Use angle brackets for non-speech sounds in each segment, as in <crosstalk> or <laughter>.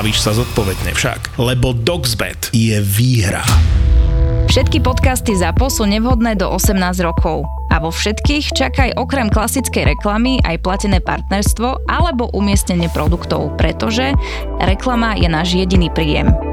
bavíš sa zodpovedne však. Lebo DoxBet je výhra. Všetky podcasty ZAPO sú nevhodné do 18 rokov. A vo všetkých čakaj okrem klasickej reklamy aj platené partnerstvo alebo umiestnenie produktov, pretože reklama je náš jediný príjem.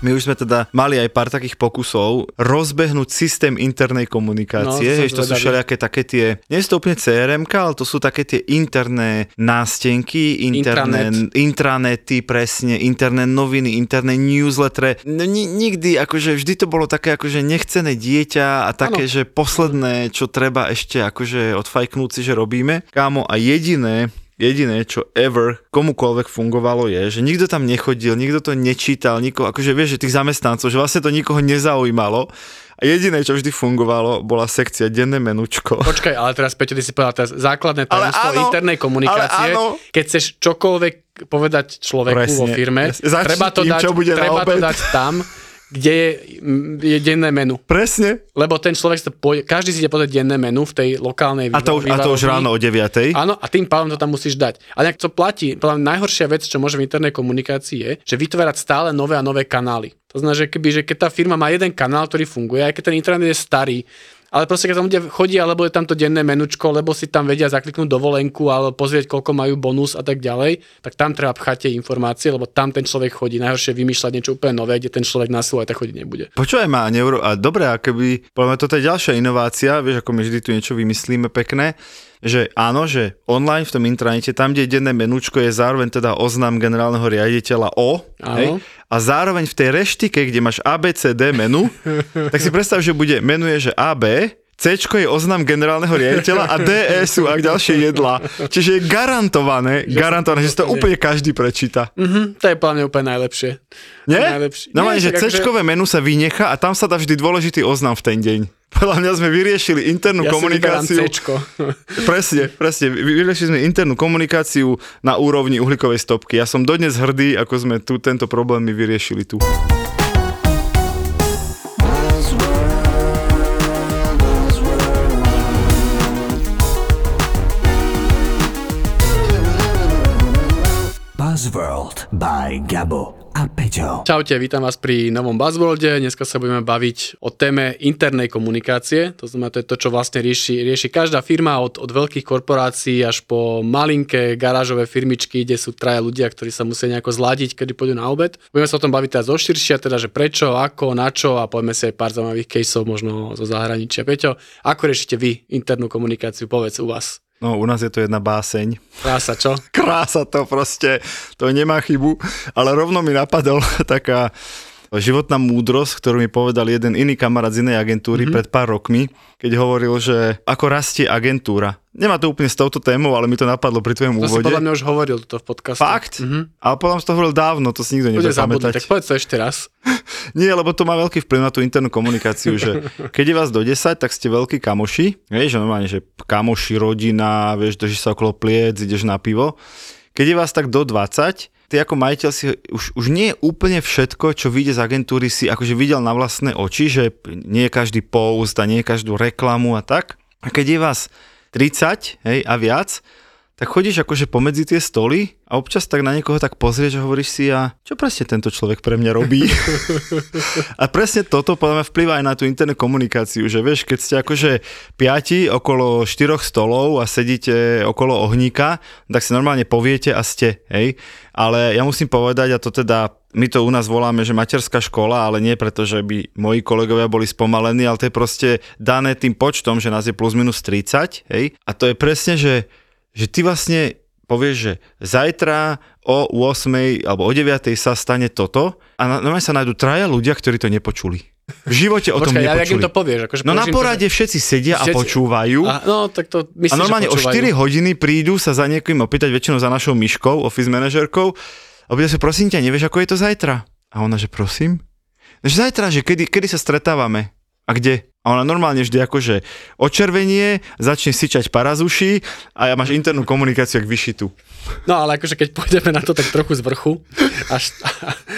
My už sme teda mali aj pár takých pokusov rozbehnúť systém internej komunikácie. No, No, to sú všelijaké také tie, nie sú to úplne CRM, ale to sú také tie interné nástenky, interné, Intranet. intranety, presne, interné noviny, interné newslettere. No, ni, nikdy, akože vždy to bolo také akože nechcené dieťa a také, Áno. že posledné, čo treba ešte akože odfajknúť si, že robíme. Kámo, a jediné, jediné, čo ever komukoľvek fungovalo je, že nikto tam nechodil, nikto to nečítal, nikoho, akože vieš, že tých zamestnancov, že vlastne to nikoho nezaujímalo. A jediné, čo vždy fungovalo, bola sekcia denné menučko. Počkaj, ale teraz Peťo, ty si povedal teraz základné tajomstvo áno, internej komunikácie. áno. Keď chceš čokoľvek povedať človeku Presne. vo firme, Začni treba, to tým, dať, treba to dať tam, <laughs> kde je, je denné menu. Presne. Lebo ten človek, sa pôjde, každý si ide pozrieť denné menu v tej lokálnej A to, už- a to už ráno o 9. Áno, a tým pádom to tam musíš dať. A nejak to platí. Podľa najhoršia vec, čo môže v internej komunikácii je, že vytvárať stále nové a nové kanály. To znamená, že, keby, že keď tá firma má jeden kanál, ktorý funguje, aj keď ten internet je starý, ale proste keď tam ľudia chodia, alebo je tam to denné menučko, lebo si tam vedia zakliknúť dovolenku, alebo pozrieť, koľko majú bonus a tak ďalej, tak tam treba pchať tie informácie, lebo tam ten človek chodí. Najhoršie vymýšľať niečo úplne nové, kde ten človek na aj tak chodiť nebude. Počúvaj ma, neuro... a dobre, a keby, podľa toto je ďalšia inovácia, vieš, ako my vždy tu niečo vymyslíme pekné, že áno, že online v tom intranete, tam, kde je denné menúčko, je zároveň teda oznam generálneho riaditeľa O, Áno. hej, a zároveň v tej reštike, kde máš ABCD menu, <laughs> tak si predstav, že bude, menuje, že AB, C je oznam generálneho riaditeľa a DE sú ak ďalšie jedlá. Čiže je garantované, garantované, že si to úplne každý prečíta. Mhm, to je mňa úplne najlepšie. Nie? Najlepšie. No Nie, že však akože- C menu sa vynecha a tam sa dá vždy dôležitý oznam v ten deň. <laughs> Podľa mňa sme vyriešili internú Ja komunikáciu. <laughs> Presne, presne. Vy- Vyriešili sme internú komunikáciu na úrovni uhlíkovej stopky. Ja som dodnes hrdý, ako sme tu tento problém my vyriešili tu. Buzzworld by Gabo a Peťo. Čaute, vítam vás pri novom Buzzworlde. Dneska sa budeme baviť o téme internej komunikácie. To znamená, to je to, čo vlastne rieši, rieši každá firma od, od veľkých korporácií až po malinké garážové firmičky, kde sú traja ľudia, ktorí sa musia nejako zladiť, kedy pôjdu na obed. Budeme sa o tom baviť teraz zo širšia, teda že prečo, ako, na čo a poďme si aj pár zaujímavých caseov možno zo zahraničia. Peťo, ako riešite vy internú komunikáciu? Povedz u vás. No, u nás je to jedna báseň. Krása, čo? <laughs> Krása to proste, to nemá chybu. Ale rovno mi napadol <laughs> taká životná múdrosť, ktorú mi povedal jeden iný kamarát z inej agentúry mm-hmm. pred pár rokmi, keď hovoril, že ako rastie agentúra. Nemá to úplne s touto témou, ale mi to napadlo pri tvojom To si úvode. podľa mňa už hovoril toto v podcaste. Fakt? Mhm. Ale potom som to hovoril dávno, to si nikto Bude nebude pamätať. tak povedz to ešte raz. <laughs> Nie, lebo to má veľký vplyv na tú internú komunikáciu, že <laughs> keď je vás do 10, tak ste veľkí kamoši, vieš, že normálne, že kamoši, rodina, vieš, držíš sa okolo pliec, ideš na pivo. Keď je vás tak do 20, ty ako majiteľ si už, už nie úplne všetko, čo vyjde z agentúry, si akože videl na vlastné oči, že nie je každý post a nie je každú reklamu a tak. A keď je vás 30 hej, a viac, tak chodíš akože pomedzi tie stoly a občas tak na niekoho tak pozrieš a hovoríš si a čo presne tento človek pre mňa robí? <laughs> a presne toto podľa mňa vplyvá aj na tú internú komunikáciu, že vieš, keď ste akože piati okolo štyroch stolov a sedíte okolo ohníka, tak si normálne poviete a ste, hej. Ale ja musím povedať, a to teda my to u nás voláme, že materská škola, ale nie preto, že by moji kolegovia boli spomalení, ale to je proste dané tým počtom, že nás je plus minus 30, hej. A to je presne, že, že ty vlastne povieš, že zajtra o 8 alebo o 9 sa stane toto a normálne sa nájdú traja ľudia, ktorí to nepočuli. V živote o tom Počkaj, ja, nepočuli. to povieš? Akože No na im to, porade všetci sedia a Všetci- počúvajú. A, no, tak to myslím, A normálne o počúvajú. 4 hodiny prídu sa za niekým opýtať, väčšinou za našou myškou, office manažerkou, a bude sa, prosím ťa, nevieš, ako je to zajtra? A ona, že prosím? Že zajtra, že kedy, kedy sa stretávame? A kde? A ona normálne vždy akože očervenie, začne syčať parazuši a ja máš internú komunikáciu jak vyšitu. No ale akože keď pôjdeme na to tak trochu z vrchu až,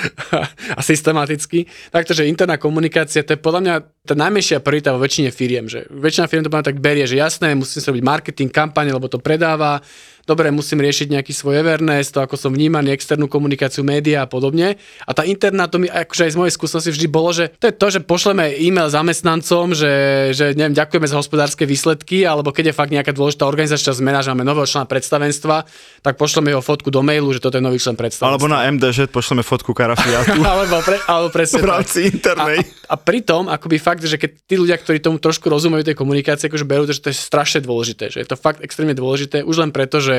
<laughs> a systematicky, tak to, že interná komunikácia, to je podľa mňa tá najmenšia priorita vo väčšine firiem, že väčšina firiem to podľa tak berie, že jasné, musím si robiť marketing, kampane, lebo to predáva, dobre, musím riešiť nejaký svoj awareness, to ako som vnímaný, externú komunikáciu, média a podobne. A tá interná, to mi akože aj z mojej skúsenosti vždy bolo, že to je to, že pošleme e-mail zamestnancom, že, že neviem, ďakujeme za hospodárske výsledky, alebo keď je fakt nejaká dôležitá organizačná zmena, že máme nového člena predstavenstva, tak pošleme jeho fotku do mailu, že toto je nový člen predstavenstva. Alebo na MDŽ pošleme fotku karafiátu <laughs> alebo, pre, alebo presne v tak. rámci internej. A, a pritom, akoby fakt, že keď tí ľudia, ktorí tomu trošku rozumejú tej komunikácie, akože berú to, že to je strašne dôležité, že je to fakt extrémne dôležité, už len preto, že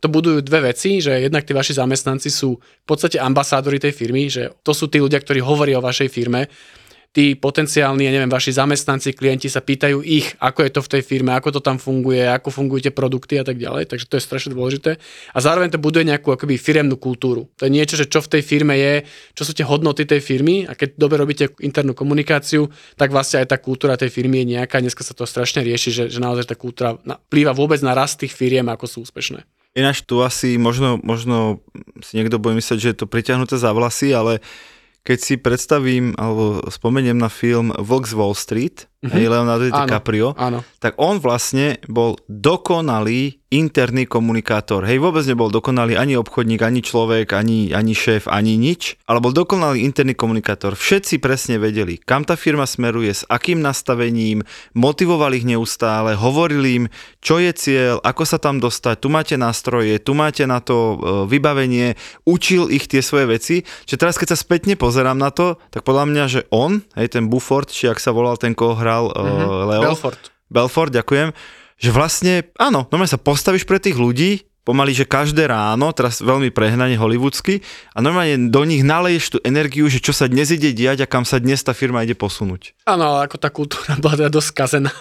to budujú dve veci, že jednak tí vaši zamestnanci sú v podstate ambasádori tej firmy, že to sú tí ľudia, ktorí hovoria o vašej firme, tí potenciálni, ja neviem, vaši zamestnanci, klienti sa pýtajú ich, ako je to v tej firme, ako to tam funguje, ako fungujú tie produkty a tak ďalej, takže to je strašne dôležité. A zároveň to buduje nejakú akoby firemnú kultúru. To je niečo, že čo v tej firme je, čo sú tie hodnoty tej firmy a keď dobre robíte internú komunikáciu, tak vlastne aj tá kultúra tej firmy je nejaká. Dneska sa to strašne rieši, že, že naozaj tá kultúra vplýva vôbec na rast tých firiem, ako sú úspešné. Ináč tu asi možno, možno si niekto bude myslieť, že je to priťahnuté za vlasy, ale keď si predstavím alebo spomeniem na film z Wall Street, mm-hmm. hej, Leonardo Áno. DiCaprio, Áno. tak on vlastne bol dokonalý interný komunikátor. Hej, vôbec nebol dokonalý ani obchodník, ani človek, ani, ani šéf, ani nič, ale bol dokonalý interný komunikátor. Všetci presne vedeli, kam tá firma smeruje, s akým nastavením, motivovali ich neustále, hovorili im, čo je cieľ, ako sa tam dostať, tu máte nástroje, tu máte na to e, vybavenie, učil ich tie svoje veci. Čiže teraz, keď sa spätne pozerám na to, tak podľa mňa, že on, hej, ten Bufford, či ak sa volal ten, koho hral mm-hmm. Leo, Belfort. Belfort, ďakujem, že vlastne, áno, normálne sa postavíš pre tých ľudí, pomaly, že každé ráno, teraz veľmi prehnane hollywoodsky, a normálne do nich naleješ tú energiu, že čo sa dnes ide diať a kam sa dnes tá firma ide posunúť. Áno, ale ako tá kultúra <laughs> bola teda dosť skazená.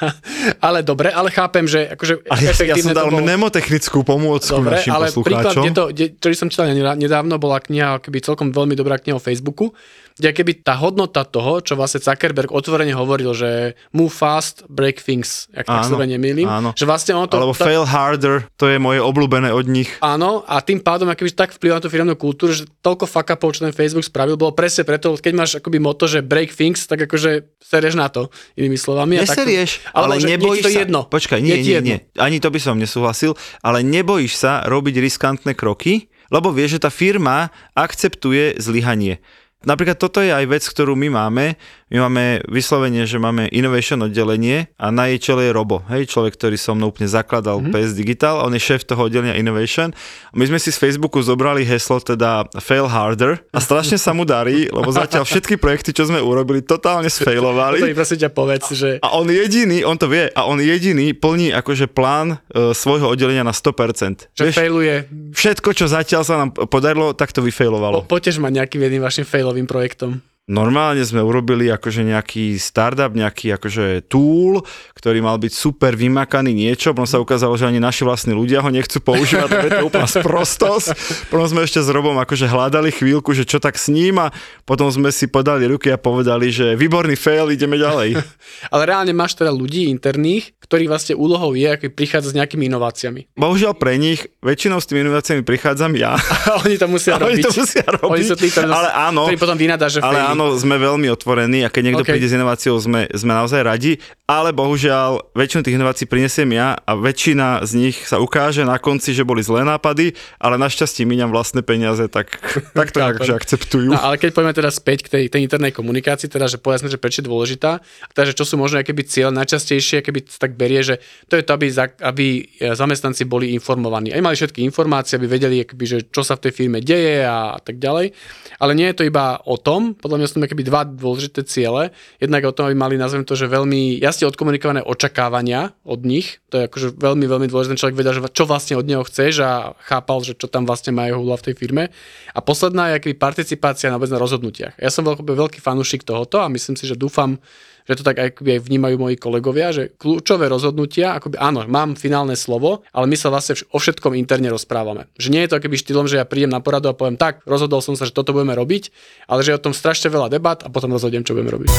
ale dobre, ale chápem, že akože A ja, ja som dal to bolo. mnemotechnickú pomôcku Dobre, našim ale príklad, poslucháčom. kde to, kde, ktorý som čítal nedá- nedávno, bola kniha, keby celkom veľmi dobrá kniha o Facebooku, kde keby tá hodnota toho, čo vlastne Zuckerberg otvorene hovoril, že move fast, break things, ak tak sa nemýlim, áno. že vlastne ono to... Alebo tá- fail harder, to je moje obľúbené od nich. Áno, a tým pádom akoby tak vplyvá na tú firmnú kultúru, že toľko fuck upov, čo ten Facebook spravil, bolo presne preto, keď máš akoby moto, že break things, tak akože sereš na to, inými slovami. Neserieš, Alebo ale je nebojíš to sa. jedno. Počkaj, nie, nie, nie. Ani to by som nesúhlasil, ale nebojíš sa robiť riskantné kroky, lebo vieš, že tá firma akceptuje zlyhanie. Napríklad toto je aj vec, ktorú my máme. My máme vyslovene, že máme innovation oddelenie a na jej čele je Robo, hej, človek, ktorý so mnou úplne zakladal Mhm. mm-hmm. PS Digital, a on je šéf toho oddelenia innovation. A my sme si z Facebooku zobrali heslo teda fail harder a strašne sa mu darí, lebo zatiaľ všetky projekty, čo sme urobili, totálne sfailovali. To mi prosím ťa povedz, že... A on jediný, on to vie, a on jediný plní akože plán e, svojho oddelenia na 100%. že failuje. všetko, čo zatiaľ sa nám podarilo, tak to Po, vyfailovalo. potež ma nejakým jedným vašim failovým projektom. Normálne sme urobili akože nejaký startup, nejaký akože tool, ktorý mal byť super vymakaný niečo, potom sa ukázalo, že ani naši vlastní ľudia ho nechcú používať, lebo je to úplná sprostosť. Potom sme ešte s Robom akože hľadali chvíľku, že čo tak s ním a potom sme si podali ruky a povedali, že výborný fail, ideme ďalej. <laughs> Ale reálne máš teda ľudí interných, ktorí vlastne úlohou je, ako prichádza s nejakými inováciami. Bohužiaľ pre nich, väčšinou s tými inováciami prichádzam ja. <laughs> A oni to musia <laughs> Oni robiť. to musia robiť. Oni sú tí, ktorí, ale áno, ktorí potom vynadáš, že ale faili. Áno, sme veľmi otvorení a keď niekto OK. okay. príde s inováciou, sme, sme naozaj radi, ale bohužiaľ väčšinu tých inovácií prinesiem ja a väčšina z nich sa ukáže na konci, že boli zlé nápady, ale našťastie míňam vlastné peniaze, tak, <laughs> tak to akože akceptujú. No, ale keď poďme teda späť k tej, tej internej komunikácii, teda, že povedzme, že prečo je dôležitá, a teda, že čo sú možno keby cieľ najčastejšie, keby tak berie, že to je to, aby, za, aby e, zamestnanci boli informovaní. Aj mali všetky informácie, aby vedeli, keby, že čo sa v tej firme deje a, tak ďalej. Ale nie je to iba o tom, podľa mňa oni sú keby dva dôležité ciele. Jednak o tom, aby mali, nazvem to, že veľmi jasne odkomunikované očakávania od nich. To je akože veľmi, veľmi dôležité. Človek vedel, že čo vlastne od neho chceš a chápal, že čo tam vlastne má jeho v tej firme. A posledná je aký participácia na na rozhodnutiach. Ja som veľký, veľký fanúšik tohoto a myslím si, že dúfam, že to tak aj vnímajú moji kolegovia, že kľúčové rozhodnutia, akoby áno, mám finálne slovo, ale my sa vlastne o všetkom interne rozprávame. Že nie je to akoby štýlom, že ja prídem na poradu a poviem tak, rozhodol som sa, že toto budeme robiť, ale že je o tom strašne veľa debat a potom rozhodnem, čo budeme robiť.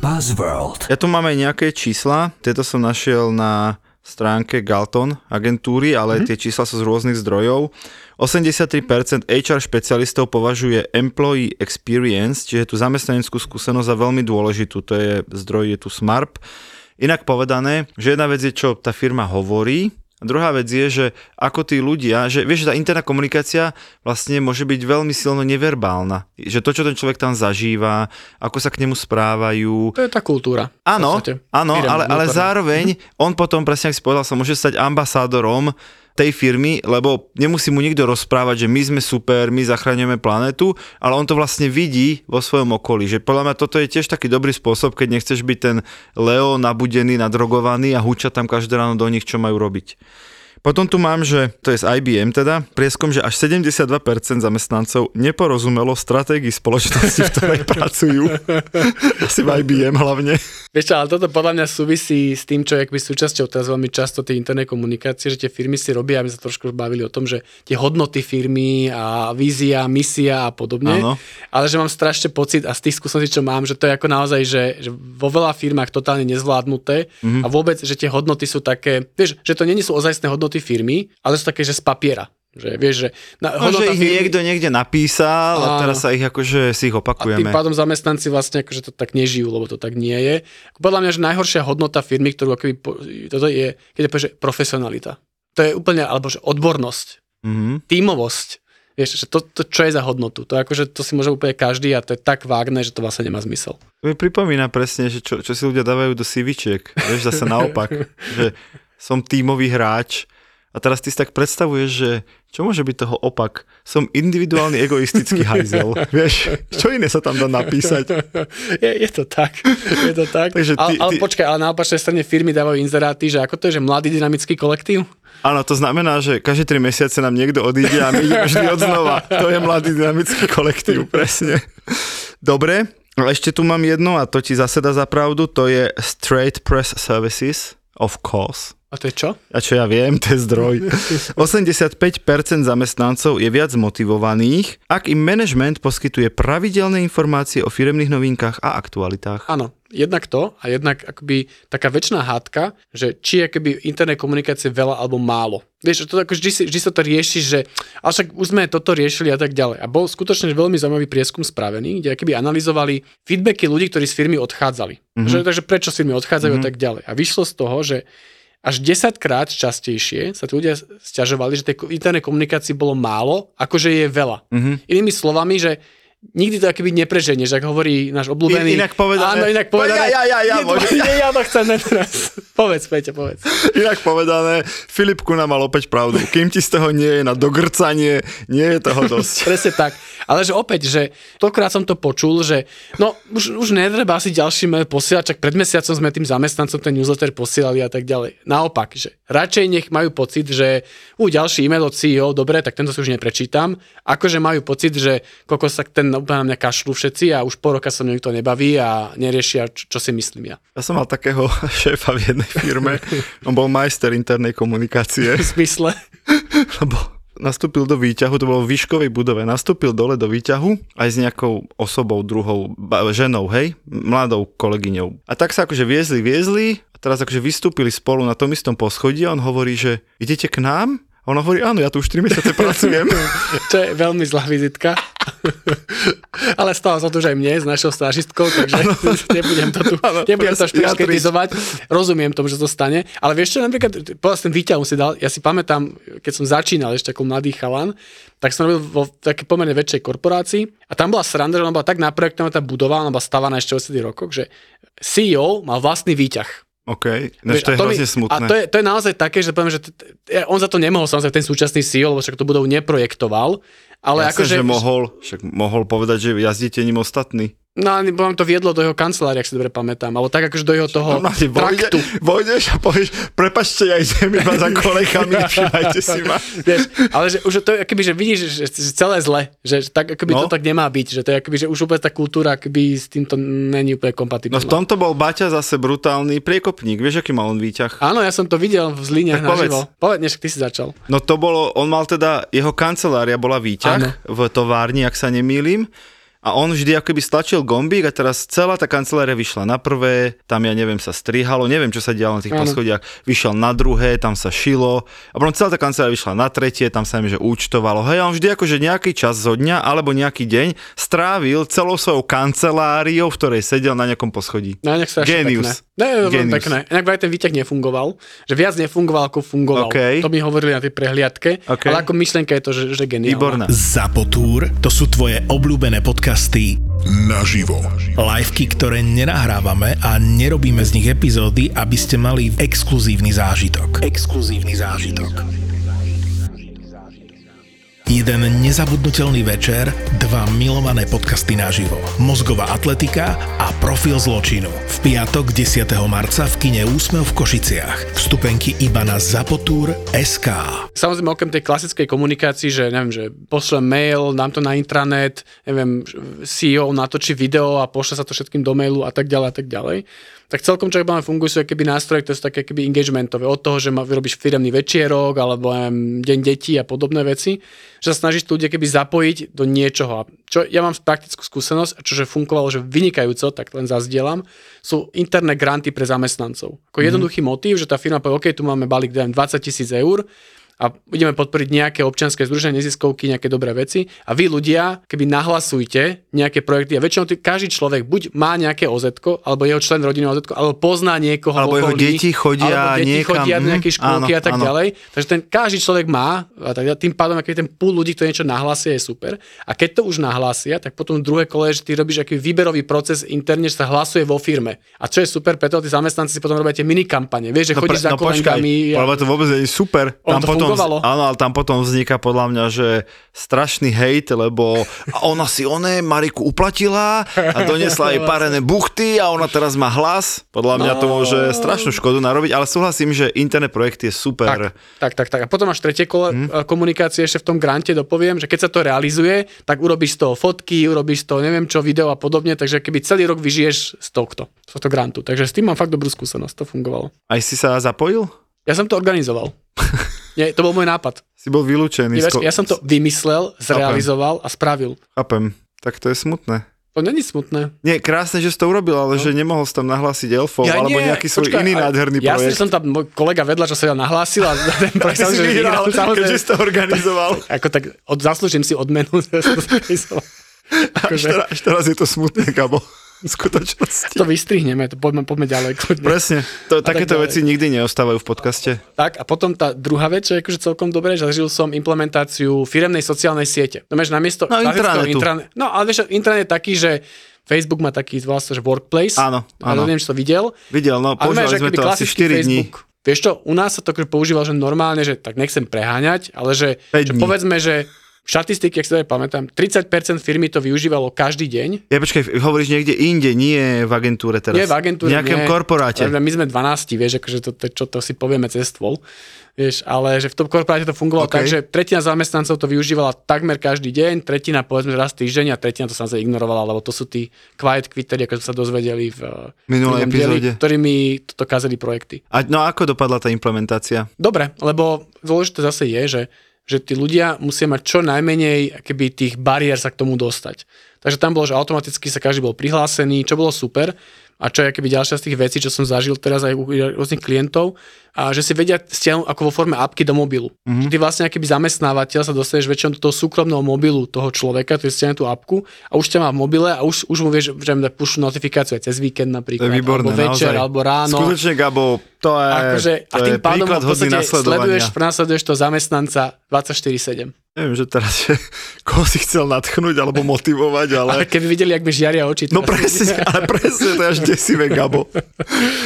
Buzzworld. Ja tu mám aj nejaké čísla, tieto som našiel na stránke Galton agentúry, ale mm-hmm. tie čísla sú z rôznych zdrojov. 83% HR špecialistov považuje employee experience, čiže tú zamestnaneckú skúsenosť za veľmi dôležitú. To je zdroj, je tu SMARP. Inak povedané, že jedna vec je, čo tá firma hovorí, a druhá vec je, že ako tí ľudia, že vieš, že tá interná komunikácia vlastne môže byť veľmi silno neverbálna. Že to, čo ten človek tam zažíva, ako sa k nemu správajú. To je tá kultúra. Áno, áno, ale, ale zároveň <laughs> on potom, presne ak si povedal, sa môže stať ambasádorom tej firmy, lebo nemusí mu nikto rozprávať, že my sme super, my zachraňujeme planetu, ale on to vlastne vidí vo svojom okolí. Že podľa mňa toto je tiež taký dobrý spôsob, keď nechceš byť ten Leo nabudený, nadrogovaný a húča tam každé ráno do nich, čo majú robiť. Potom tu mám, že to je z IBM teda, prieskom, že až 72% zamestnancov neporozumelo stratégii spoločnosti, v ktorej pracujú. <laughs> Asi v IBM hlavne. Vieš čo, ale toto podľa mňa súvisí s tým, čo je súčasťou teraz veľmi často tej internej komunikácie, že tie firmy si robia, aby sa trošku bavili o tom, že tie hodnoty firmy a vízia, misia a podobne. Áno. Ale že mám strašne pocit a z tých skúseností, čo mám, že to je ako naozaj, že, že vo veľa firmách totálne nezvládnuté mm-hmm. a vôbec, že tie hodnoty sú také, vieš, že to nie sú ozajstné hodnoty hodnoty firmy, ale sú také, že z papiera. Že, vieš, že, na, no, že ich firmy, niekto niekde napísal a, a teraz sa ich akože si ich opakujeme. A tým pádom zamestnanci vlastne akože to tak nežijú, lebo to tak nie je. Podľa mňa, že najhoršia hodnota firmy, ktorú akoby, toto je, keď je že profesionalita. To je úplne, alebo že odbornosť, mm-hmm. tímovosť. Vieš, že to, to, čo je za hodnotu. To, akože, to si môže úplne každý a to je tak vágne, že to vlastne nemá zmysel. To mi pripomína presne, že čo, čo si ľudia dávajú do CVčiek. Vieš, zase naopak. <laughs> že som tímový hráč a teraz ty si tak predstavuješ, že čo môže byť toho opak? Som individuálny egoistický hajzel. <laughs> Vieš, čo iné sa tam dá napísať? <laughs> Je, je to tak. Je to tak. Takže ty, ale, ale ty... počkaj, ale na opačnej strane firmy dávajú inzeráty, že ako to je, že mladý dynamický kolektív? Áno, to znamená, že každé 3 mesiace nám niekto odíde a my ideme vždy od znova. To je mladý dynamický kolektív, presne. Dobre, ešte tu mám jedno a to ti zase dá za pravdu, to je Straight Press Services, of course. A to je čo? A čo ja viem, to je zdroj. <laughs> 85% zamestnancov je viac motivovaných, ak im management poskytuje pravidelné informácie o firemných novinkách a aktualitách. Áno, jednak to a jednak akoby taká väčšiná hádka, že či je keby internej komunikácie veľa alebo málo. Vieš, to ako vždy, si, vždy sa to rieši, že ale však už sme toto riešili a tak ďalej. A bol skutočne veľmi zaujímavý prieskum spravený, kde keby analyzovali feedbacky ľudí, ktorí z firmy odchádzali. Mm-hmm. Že, takže prečo z firmy odchádzajú mm-hmm. a tak ďalej. A vyšlo z toho, že až 10 krát častejšie sa tí ľudia stiažovali, že tej internej komunikácii bolo málo, akože je veľa. Mm-hmm. Inými slovami, že nikdy to akoby nepreženieš, ak hovorí náš obľúbený... Inak povedané. Áno, inak povedané. Ja, ja, ja, ja, nie, nie, ja to chcem teraz. <laughs> povedz, Peťo, povedz. Inak povedané, Filip Kuna mal opäť pravdu. Kým ti z toho nie je na dogrcanie, nie je toho dosť. <laughs> Presne tak. Ale že opäť, že tokrát som to počul, že no už, už netreba asi ďalší mail posielať, čak pred mesiacom sme tým zamestnancom ten newsletter posielali a tak ďalej. Naopak, že radšej nech majú pocit, že u ďalší e-mail od CEO, dobre, tak tento si už neprečítam, akože majú pocit, že koľko sa ten úplne na mňa kašľú všetci a už po roka sa mňa nikto nebaví a neriešia, čo, čo si myslím ja. Ja som mal takého <laughs> šéfa v jednej firme, on bol majster internej komunikácie. V smysle? <laughs> Lebo nastúpil do výťahu, to bolo v výškovej budove, nastúpil dole do výťahu aj s nejakou osobou, druhou ženou, hej, mladou kolegyňou. A tak sa akože viezli, viezli a teraz akože vystúpili spolu na tom istom poschodí a on hovorí, že idete k nám? A ona hovorí, áno, ja tu už 3 mesiace pracujem. <laughs> to je veľmi zlá vizitka. <laughs> Ale stalo sa to, že aj mne s našou stážistkou, takže ano. <laughs> nebudem to tu, ano, nebudem to kritizovať. Rozumiem tomu, že to stane. Ale vieš čo, napríklad, povedal ten výťah si dal, ja si pamätám, keď som začínal ešte ako mladý chalan, tak som robil vo takej pomerne väčšej korporácii a tam bola sranda, že ona bola tak naprojektovaná tá budova, ona bola stavaná ešte v 80 rokoch, že CEO mal vlastný výťah. OK, no, to je mi- hrozne smutné. A to je, to je naozaj také, že poviem, že t- t- on za to nemohol, samozrejme ten súčasný CEO, lebo však to budou neprojektoval, ale Jasné, akože... že mohol, však mohol povedať, že jazdíte ním ostatní. No, ale vám to viedlo do jeho kancelárie, ak si dobre pamätám, alebo tak akože do jeho toho Normálne vojde, traktu. vojdeš a povieš, prepačte, ja idem iba za kolegami, <laughs> nevšimajte si ma. Vieš, ale že už to je akoby, že vidíš, že, že celé zle, že tak akoby No. to tak nemá byť, že to je akoby, že už úplne tá kultúra akoby s týmto není úplne No kompatibilná. v tomto bol Baťa zase brutálny priekopník. Vieš, aký mal on výťah? Áno, ja som to videl v Zlíne Tak povedz. naživo. Povedz, než ty si začal. No to bolo, on mal teda, jeho kancelária bola výťah Áno. v továrni, ak sa nemýlim. A on vždy akoby stlačil gombík a teraz celá tá kancelária vyšla na prvé, tam ja neviem, sa strihalo, neviem, čo sa dialo na tých Áno. poschodiach, vyšiel na druhé, tam sa šilo a potom celá tá kancelária vyšla na tretie, tam sa im že účtovalo. Hej, a on vždy akože nejaký čas zo dňa alebo nejaký deň strávil celou svojou kanceláriou, v ktorej sedel na nejakom poschodí. No, nech sa Genius. Ne, ne, Genius. pekné. Inak vraj ten výťah nefungoval, že viac nefungoval, ako fungoval. OK. To mi hovorili na tej prehliadke, OK. ale ako myšlenka je to, že, že geniálna. Výborná. Zapotúr, to sú tvoje obľúbené podcasty Naživo. liveky, ktoré nenahrávame a nerobíme z nich epizódy, aby ste mali exkluzívny zážitok. Exkluzívny zážitok. Jeden nezabudnutelný večer, dva milované podcasty naživo. Mozgová atletika a profil zločinu. V piatok 10. marca v kine Úsmev v Košiciach. Vstupenky iba na Zapotúr SK. Samozrejme, okrem tej klasickej komunikácii, že neviem, že pošlem mail, dám to na intranet, neviem, CEO natočí video a pošle sa to všetkým do mailu a tak ďalej a tak ďalej. Tak celkom, máme fungujú, sú keby nástroje, ktoré sú také keby engagementové. Od toho, že ma vyrobíš firemný večierok alebo neviem, deň detí a podobné veci, že sa snažíš ľudia keby zapojiť do niečoho. A Čo ja mám praktickú skúsenosť, a čo že fungovalo, že vynikajúco, tak len zazdielam, sú interné granty pre zamestnancov. Ako jednoduchý motív, že tá firma povie, OK, tu máme balík neviem, 20 tisíc eur, a ideme podporiť nejaké občianske združenie, neziskovky, nejaké dobré veci a vy ľudia, keby nahlasujte nejaké projekty a väčšinou tý, každý človek buď má nejaké oz alebo jeho člen rodiny oz alebo pozná niekoho Alebo v jeho okolí, deti chodia alebo deti niekam, chodia do mm, nejakej škôlky áno, a tak áno. ďalej. Takže ten každý človek má a tak, tým pádom, aký ten púl ľudí, kto niečo nahlásia, je super. A keď to už nahlásia, tak potom druhé kole, že ty robíš aký výberový proces interne, že sa hlasuje vo firme. A čo je super, preto tí zamestnanci si potom robia tie mini kampane. Vieš, že No, chodíš za kolenkami. ale to vôbec je super. To potom, fungovalo. áno, ale tam potom vzniká podľa mňa, že strašný hejt, lebo ona si oné Mariku uplatila a donesla jej parené buchty a ona teraz má hlas. Podľa mňa to No. môže strašnú škodu narobiť, ale súhlasím, že internet projekt je super. Tak, tak, tak, tak. A potom máš tretie kole Mhm. hmm. komunikácie ešte v tom grante, dopoviem, že keď sa to realizuje, tak urobíš z toho fotky, urobíš z toho neviem čo, video a podobne, takže keby celý rok vyžiješ z tohto, z tohto grantu. Takže s tým mám fakt dobrú skúsenosť, to fungovalo. Aj si sa zapojil? Ja som to organizoval. <laughs> Nie, to bol môj nápad. Si bol vylúčený. Nie, ja som to vymyslel, zrealizoval a spravil. Chápem. Tak to je smutné. To není smutné. Nie, krásne, že si to urobil, ale že nemohol si tam nahlásiť elfov alebo nie, nejaký svoj počkaj, iný nádherný Jasne, projekt. že som tam, môj kolega vedľa, čo sa ja nahlásil a <laughs> ten projekt si vyhral, <laughs> keďže si to organizoval. Ako tak, od, zaslúžim si odmenu. <laughs> Až Akože, teraz, až teraz je to smutné, Gabo. Skutočnosti. to vystrihneme, to poďme, poďme ďalej. kľudne. Presne. To, tak takéto ďalej. veci nikdy neostávajú v podcaste. Tak a potom tá druhá vec, čo je akože celkom dobré, že zažil som implementáciu firemnej sociálnej siete. Máš namiesto No, intranetu. intrane- No ale vieš, intranet je taký, že Facebook má taký vlastne, že workplace. Áno, Ale áno. neviem, či to videl. Videl, no Ale používali sme to asi klasický 4 dní. Facebook. Vieš čo, u nás sa to akože používal, že normálne, že tak nechcem preháňať, ale že, že dní. povedzme, že štatistiky, ak si to pamätám, 30% firmy to využívalo každý deň. Ja počkaj, hovoríš niekde inde, nie v agentúre teraz. Nie v agentúre, V nejakom nie. korporáte. My sme 12, vieš, akože to, čo to si povieme cez stôl. Vieš, ale že v tom korporáte to fungovalo OK. okay. tak, že tretina zamestnancov to využívala takmer každý deň, tretina povedzme raz týždeň a tretina to sa ignorovala, lebo to sú tí quiet quitteri, ako sme sa dozvedeli v Minulej minulom dieli, epizóde. ktorými to kazili projekty. A, no a ako dopadla tá implementácia? Dobre, lebo dôležité zase je, že, že tí ľudia musia mať čo najmenej keby tých bariér sa k tomu dostať. Takže tam bolo, že automaticky sa každý bol prihlásený, čo bolo super. A čo je keby ďalšia z tých vecí, čo som zažil teraz aj u rôznych klientov, a že si vedia stiahnuť ako vo forme apky do mobilu. Mm-hmm. Ty vlastne akýby zamestnávateľ sa dostaneš väčšinou do toho súkromného mobilu toho človeka, ktorý stiahne tú apku a už ťa má v mobile a už, už mu vieš, že mu pušu notifikáciu aj cez víkend To napríklad, je výborné, alebo večer, naozaj. alebo ráno. Skutočne, Gabo, to je, Akože, to a tým je pádom v podstate sleduješ, prenasleduješ to zamestnanca 24-7. Neviem, že teraz, že <laughs> koho si chcel natchnúť alebo motivovať, ale... <laughs> Ale keby videli, jak mi žiaria oči. No teraz- presne, ale presne, to je až desivé, Gabo. <laughs>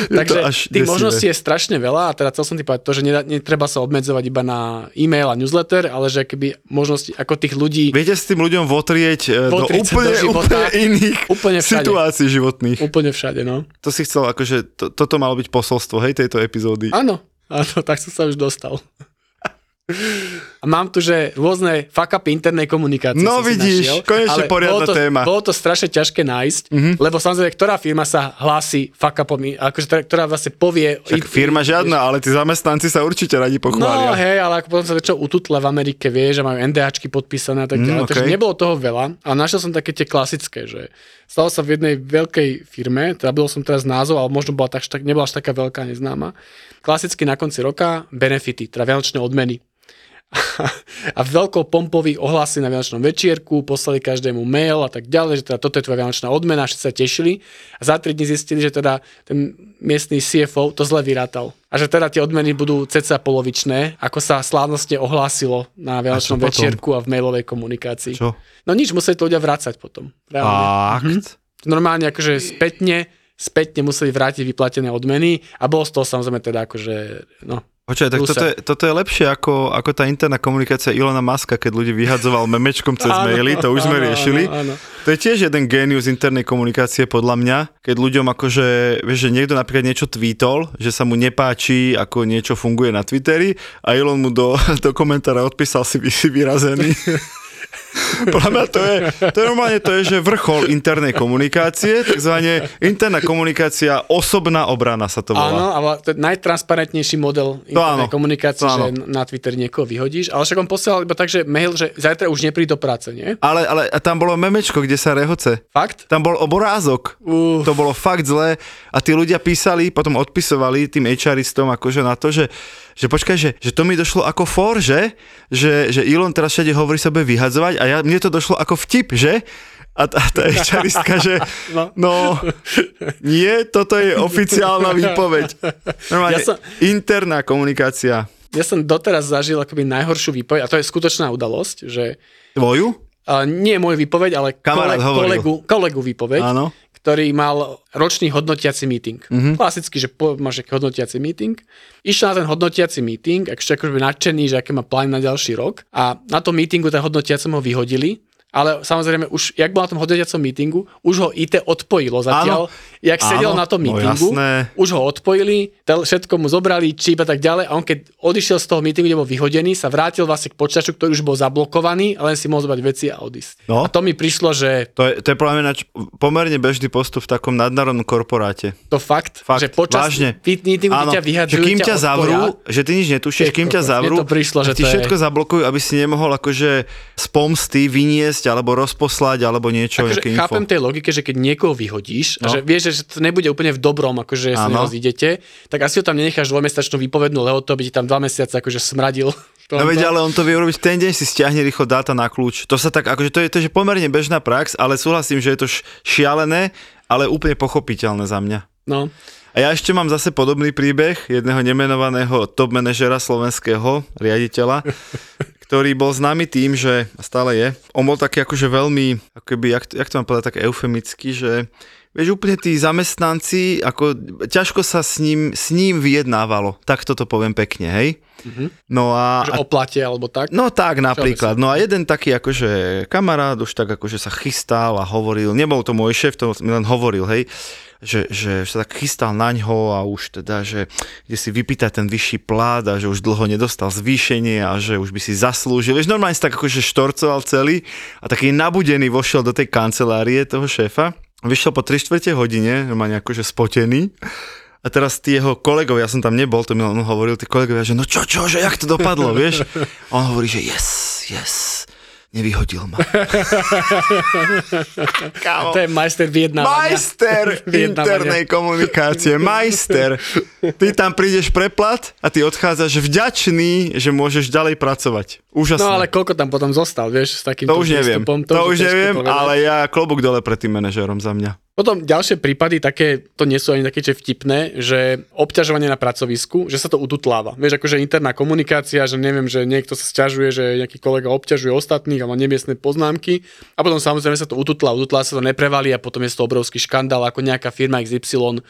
Je Takže až tých desivé. možností je strašne veľa a teda chcel som ti povedať to, že netreba sa obmedzovať iba na e-mail a newsletter, ale že keby možnosti ako tých ľudí Viete s tým ľuďom votrieť e, do Votrieť do úplne, života. úplne iných Úplne všade. situácií životných. úplne všade, no. To si chcel, akože to, toto malo byť posolstvo, hej, tejto epizódy. Áno, áno, tak som sa už dostal. A mám tu, že rôzne fuck upy internej komunikácie. No vidíš, našiel, konečne poriadna bolo to, téma. Bolo to strašne ťažké nájsť, mm-hmm. lebo samozrejme, ktorá firma sa hlási fuck upom, akože ktorá, ktorá vlastne povie... Však firma žiadna, ale tí zamestnanci sa určite radi No pochvália. hej, ale ako potom sa väčšinou ututla v Amerike, vie, že majú NDAčky podpísané a tak Mm, ďalej, takže okej. nebolo toho veľa. A našiel som také tie klasické, že stalo sa v jednej veľkej firme, teda byl som teraz názov, ale možno bola tak, tak, nebola až taká veľká, neznáma. Klasicky na konci roka benefity, teda vianočné odmeny. <laughs> a veľkou pompový ohlasy na Vianočnom večierku, poslali každému mail a tak ďalej, že teda toto je tvoja Vianočná odmena, všetci sa tešili a za 3 dní zistili, že teda ten miestný CFO to zle vyrátal. A že teda tie odmeny budú ceca polovičné, ako sa slávnostne ohlásilo na Vianočnom večierku a v mailovej komunikácii. Čo? No nič, museli to ľudia vrácať potom. Reálne. Fakt? Normálne akože spätne, spätne museli vrátiť vyplatené odmeny a bolo z toho samozrejme teda akože, no, Počkaj, tak toto je, toto je lepšie ako, ako tá interná komunikácia Ilona Maska, keď ľudí vyhadzoval memečkom cez <laughs> Áno, maily, to už sme áno, riešili. áno, áno. To je tiež jeden génius internej komunikácie podľa mňa, keď ľuďom akože, vieš, že niekto napríklad niečo tweetol, že sa mu nepáči, ako niečo funguje na Twitteri a Elon mu do, <laughs> do komentára odpísal si, si vyrazený. <laughs> Podľa mňa to je, to je normálne to je, že vrchol internej komunikácie, takzvané interná komunikácia, osobná obrana sa to volá. Áno, ale to je najtransparentnejší model internej áno, komunikácie, to áno. že na Twitter niekoho vyhodíš, ale však on posielal iba tak, že mail, že zajtra už nepríď do práce, nie? Ale, ale a tam bolo memečko, kde sa rehoce. Fakt? Tam bol obrázok. Uh. To bolo fakt zlé. A tí ľudia písali, potom odpisovali tým HRistom akože na to, že, že počkaj, že, že to mi došlo ako for, že? Že, že Elon teraz všade hovorí sa bude vyhadzovať a ja, mne to došlo ako vtip, že? A tá, <laughs> tá HRistka, že No. no, nie, toto je oficiálna výpoveď. Normálne, Ja som- interná komunikácia. Ja som doteraz zažil akoby najhoršiu výpoveď, a to je skutočná udalosť, že Tvoju? a nie môj výpoveď, ale Kamarát hovoril. kolegu, kolegu výpoveď, Áno. Ktorý mal ročný hodnotiaci meeting. Mhm. Mm-hmm. Klasicky, že po, máš aký hodnotiaci meeting. Išiel na ten hodnotiaci meeting, ešte akože nadšený, že aké má plán na ďalší rok. A na tom meetingu ten hodnotiacom ho vyhodili. Ale samozrejme, už, jak bol na tom hodnotiacom meetingu, už ho IT odpojilo zatiaľ. Jak sedel Áno, na tom no meetingu, jasné. už ho odpojili, všetko mu zobrali, číp a tak ďalej. A on keď odišiel z toho meetingu, kde bol vyhodený, sa vrátil vlastne k počítaču, ktorý už bol zablokovaný a len si mohol zobrať veci a odísť. No. A to mi prišlo, že To je, to je podľa mňa pomerne bežný postup v takom nadnárodnom korporáte. to fakt, Fakt, že počas vážne. meetingu Áno, ťa že vyhadzujú, kým ťa zavrú, odpoja. že ty nič netušíš, kým ťa zavrú, to prišlo, že ti je- všetko zablokujú, aby si nemohol akože z pomsty vyniesť alebo rozposlať alebo niečo, Akože chápem tej logike, že keď niekoho vyhodíš, no. No. že vieš, že to nebude úplne v dobrom, akože sa Áno. nerozídete, tak asi ho tam nenecháš dvojmesačnú výpovednú lehotu, aby ti tam dva mesiace akože smradil. No veď, ale on to vie urobiť ten deň, si stiahne rýchlo dáta na kľúč. To sa tak, akože to je, to je že pomerne bežná prax, ale súhlasím, že je to šialené, ale úplne pochopiteľné za mňa. No. A ja ešte mám zase podobný príbeh jedného nemenovaného top manažera slovenského riaditeľa, <laughs> ktorý bol známy tým, že stále je, on bol taký akože veľmi, akoby, jak, jak to mám povedať, tak eufemicky, že vieš, úplne tí zamestnanci, ako ťažko sa s ním, s ním vyjednávalo, tak toto poviem pekne, hej? No a, Že o plate alebo tak. No tak napríklad. No a jeden taký akože kamarát už tak akože sa chystal a hovoril, nebol to môj šéf, to mi len hovoril, hej, že, že sa tak chystal na ňo a už teda, že kde si vypýta ten vyšší plát a že už dlho nedostal zvýšenie a že už by si zaslúžil. Vieš, normálne si tak akože štorcoval celý a taký nabudený vošiel do tej kancelárie toho šéfa. Vyšiel po 3 čtvrte hodine, normálne akože spotený. A teraz tí jeho kolegovia, ja som tam nebol, to mi len hovoril, tí kolegovia, že no čo, čo, že jak to dopadlo, <laughs> vieš? A on hovorí, že yes, yes, nevyhodil ma. <laughs> To je majster vyjednávania. Majster <laughs> internej komunikácie, majster. Ty tam prídeš preplat a ty odchádzaš vďačný, že môžeš ďalej pracovať. Úžasné. No ale koľko tam potom zostal, vieš, s takým to už neviem, to, to už neviem, povedať. ale ja klobúk dole pred tým manažérom za mňa. Potom ďalšie prípady, také, to nie sú ani také, že vtipné, že obťažovanie na pracovisku, že sa to ututláva. Vieš, akože interná komunikácia, že neviem, že niekto sa sťažuje, že nejaký kolega obťažuje ostatných a má nemiestne poznámky a potom samozrejme sa to ututlá, ututlá sa to neprevalí a potom je to obrovský škandál, ako nejaká firma XY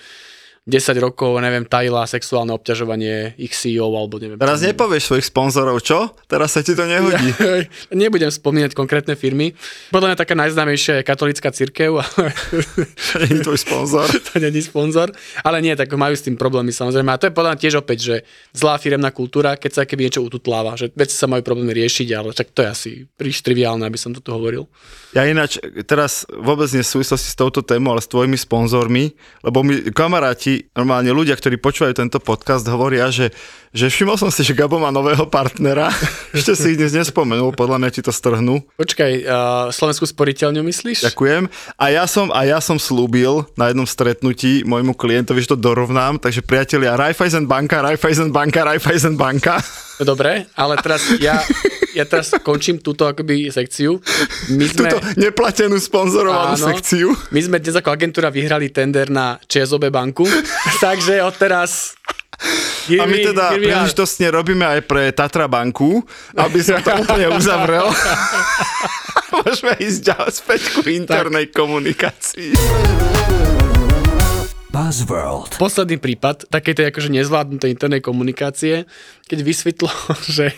10 rokov, neviem, tajila sexuálne obťažovanie ich CEO alebo neviem. Teraz nepovieš svojich sponzorov, čo? Teraz sa ti to nehodí. <laughs> Nebudem spomínať konkrétne firmy. Podľa mňa taká najznámejšia je katolická cirkev, ale <laughs> Nie je tvoj sponzor. <laughs> to není sponzor. Ale nie, tak majú s tým problémy samozrejme. A to je podľa mňa tiež opäť, že zlá firemná kultúra, keď sa keby niečo ututláva, že veci sa majú problémy riešiť, ale tak to je asi príliš triviálne, aby som to tu hovoril. Ja ináč teraz vôbec nie v súvislosti s touto témou, ale s tvojimi sponzormi, lebo mi kamaráti, normálne ľudia, ktorí počúvajú tento podcast, hovoria, že, že všimol som si, že Gabo má nového partnera. <laughs> Ešte si ich dnes nespomenul, podľa mňa ti to strhnú. Počkaj, uh, Slovenskú sporiteľňu myslíš? Ďakujem. A ja som, a ja som slúbil na jednom stretnutí môjmu klientovi, že to dorovnám, takže priatelia, Raiffeisen banka, Raiffeisen banka, Raiffeisen banka. Dobre, ale teraz ja, <laughs> ja teraz končím túto akoby sekciu. My sme, Túto neplatenú sponzorovanú Áno. sekciu. my sme dnes ako agentúra vyhrali tender na ČSOB banku, <laughs> takže odteraz... A my teda príležitostne robíme aj pre Tatra banku, aby som to úplne uzavrel. <laughs> Môžeme ísť ďalej späť ku internej komunikácii. Buzzworld. Posledný prípad takej tej akože nezvládnutej internej komunikácie, keď vysvetlo, <laughs> že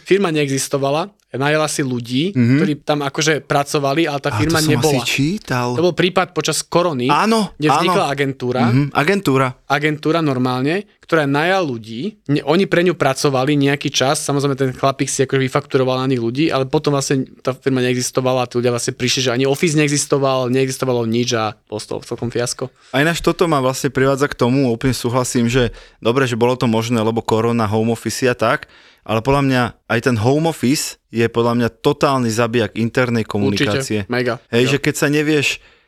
firma neexistovala, najala si ľudí, mm-hmm. ktorí tam akože pracovali, ale tá firma Mhm. to nebola. čítal. To bol prípad počas korony, Áno, kde vznikla áno. agentúra, Mhm, agentúra. agentúra normálne, ktorá najal ľudí, ne, oni pre ňu pracovali nejaký čas, samozrejme ten chlapík si akože vyfakturoval na nich ľudí, ale potom vlastne tá firma neexistovala a tí ľudia vlastne prišli, že ani Office neexistoval, neexistovalo nič a bol toho celkom fiasko. A ináč toto ma vlastne privádza k tomu, úplne súhlasím, že dobre, že bolo to možné, lebo korona, home office a tak, ale podľa mňa aj ten home office je podľa mňa totálny zabijak internej komunikácie. Určite, mega. Hej, Jo. že keď sa nevieš,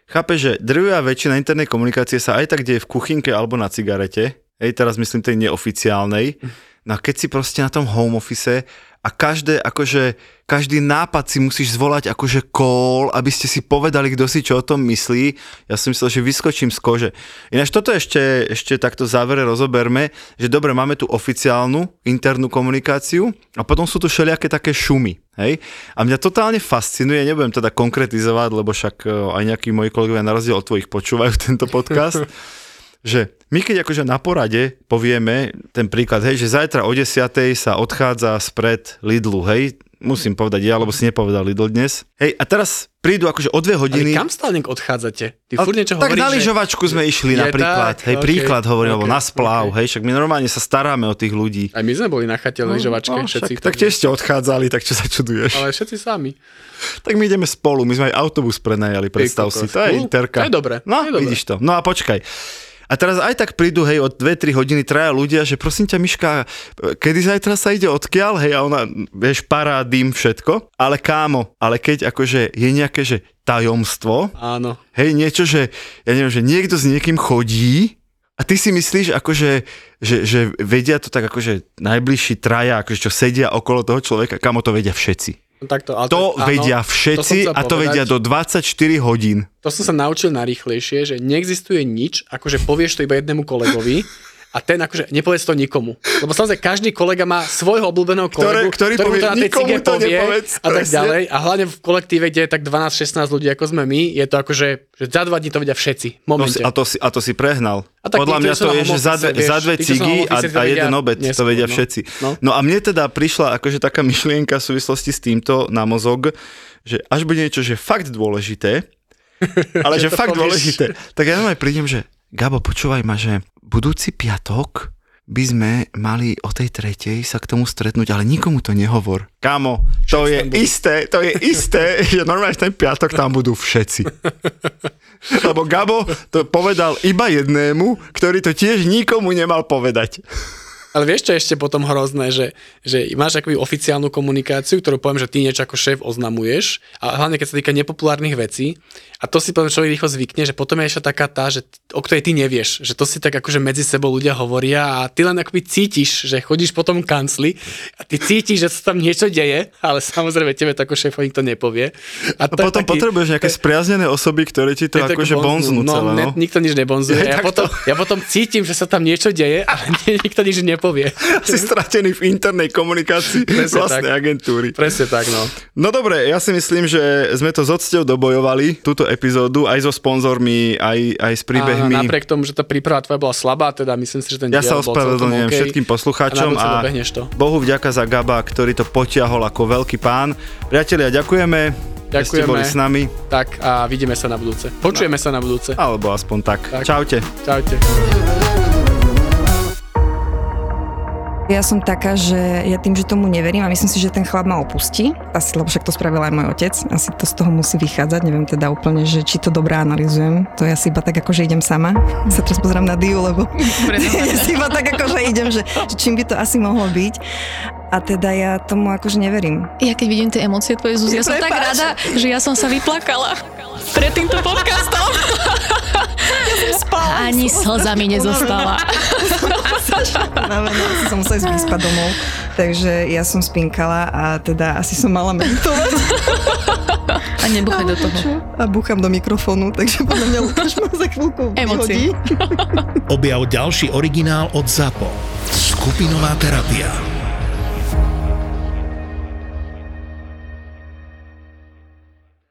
chápe, že drvivá väčšina internej komunikácie sa aj tak deje v kuchynke alebo na cigarete, hej, teraz myslím tej neoficiálnej, <laughs> no a keď si proste na tom home office a každé, akože, každý nápad si musíš zvolať akože call, aby ste si povedali, kto si čo o tom myslí. Ja som myslel, že vyskočím z kože. Ináč toto ešte, ešte takto závere rozoberme, že dobre, máme tu oficiálnu internú komunikáciu a potom sú tu všelijaké také šumy. Hej? A mňa totálne fascinuje, nebudem teda konkretizovať, lebo však e, aj nejakí moji kolegovia na rozdiel od tvojich počúvajú <laughs> tento podcast, že my keď akože na porade povieme ten príklad, hej, že zajtra o 10. sa odchádza spred Lidlu, hej, musím povedať ja, lebo si nepovedal Lidl dnes. Hej, a teraz prídu akože o dve Ale hodiny. kam stále odchádzate? Ty Ale furt niečo tak hovoríš, na že- lyžovačku sme išli Je napríklad, tak? hej, Ok, príklad hovorím, alebo ok, na splav, ok. hej, však my normálne sa staráme o tých ľudí. Aj my sme boli na chate lyžovačke, No, všetci. však, tak tiež ste odchádzali, tak čo sa čuduješ? Ale všetci sami. Tak my ideme spolu, my sme aj autobus prenajali, predstav kokos, si, to je interka. To je dobré, No, je vidíš to. No a počkaj. A teraz aj tak prídu, hej, od 2-3 hodiny traja ľudia, že prosím ťa, Miška, kedy zajtra sa ide odkiaľ, hej, a ona, vieš, pará, dým, všetko, ale kámo, ale keď akože je nejaké, že tajomstvo, Áno. hej, niečo, že, ja neviem, že niekto s niekým chodí a ty si myslíš, akože, že, že vedia to tak akože najbližší traja, akože čo sedia okolo toho človeka, kamo to vedia všetci. No Takto, ale To áno, vedia to som všetci chcel a to povedať. vedia do 24 hodín. To som sa naučil najrýchlejšie, že neexistuje nič, akože povieš to iba jednému kolegovi <laughs> a ten akože nepovedz to nikomu. Lebo samozrejme každý kolega má svojho obľúbeného kolegu, Ktoré- ktorý mu povie, to na tej "Nikomu cige to povie nepovedz", a tak presne. ďalej. A hlavne v kolektíve, kde je tak 12-16 ľudí ako sme my, je to akože, že za dva dní to vedia všetci. To momente. si, a, to si, a to si prehnal. A tak Podľa mňa to je, že za dve, vieš, za dve cigy a, to a jeden obed, to neskôr, vedia no. všetci. No. No a mne teda prišla akože taká myšlienka v súvislosti s týmto na mozog, že až bude niečo, že fakt dôležité, <laughs> ale že to fakt povieš. dôležité, tak ja aj prídem, že Gabo, počúvaj ma, že budúci piatok by sme mali o tej tretej sa k tomu stretnúť, ale nikomu to nehovor. Kámo, to je tam budú? isté, to je isté, <laughs> že normálne ten piatok tam budú všetci. Lebo Gabo to povedal iba jednému, ktorý to tiež nikomu nemal povedať. Ale vieš, čo je ešte potom hrozné, že, že máš akoby oficiálnu komunikáciu, ktorú poviem, že ty niečo ako šéf oznamuješ, a hlavne keď sa týka nepopulárnych vecí, a to si poviem, človek rýchlo zvykne, že potom je ešte taká tá, že, o ktorej ty nevieš, že to si tak akože medzi sebou ľudia hovoria a ty len akoby cítiš, že chodíš po tom kancli a ty cítiš, že sa tam niečo deje, ale samozrejme tebe to ako šéf nikto nepovie. A A, to je potom taký- potrebuješ nejaké spriaznené osoby, ktoré ti to akože bonznú no, celé, ne, no. nikto nič <laughs> nebonzuje. Je, Ja, tak potom, ja potom cítim, že sa tam niečo deje, ale <laughs> nikto nič nepovie. Si stratený v internej komunikácii Presne vlastnej tak. agentúry. Presne tak, no. No dobre, ja si myslím, že sme to s odsťou dobojovali, túto epizódu, aj so sponzormi, aj, aj s A príbehmi. napriek tomu, že tá príprava tvoja bola slabá, teda myslím si, že ten Ja sa ospravedlňujem OK. všetkým poslucháčom a, a to. Bohu vďaka za Gaba, ktorý to potiahol ako veľký pán. Priatelia, ďakujeme, že ste Ďakujeme. boli s nami, Tak a vidíme sa na budúce. Počujeme sa na budúce. alebo aspoň tak. Tak. Čaute. Čaute. Ja som taká, že ja tým, že tomu neverím a myslím si, že ten chlap ma opustí. Asi, lebo však to spravil aj môj otec. Asi to z toho musí vychádzať. Neviem teda úplne, že či to dobre analizujem. To ja si iba tak ako, že idem sama. Sa teraz pozerám na Diu, lebo <laughs> ja si iba tak ako, že idem, že, že čím by to asi mohlo byť. A teda ja tomu akože neverím. Ja keď vidím tie emócie tvoje, Zuzi, ja som tak rada, že ja som sa vyplakala pred týmto podcastom. <laughs> Spala Ani slzami nezostala. <laughs> <laughs> Unavená, asi som musela ísť vyspať domov. Takže ja som spinkala a teda asi som mala meditovať. A nebuchaj do toho. A búcham do mikrofónu, takže podľa mňa Lukáš ma za chvíľku Emócie. vyhodí. <laughs> Objav ďalší originál od ZAPO. Skupinová terapia.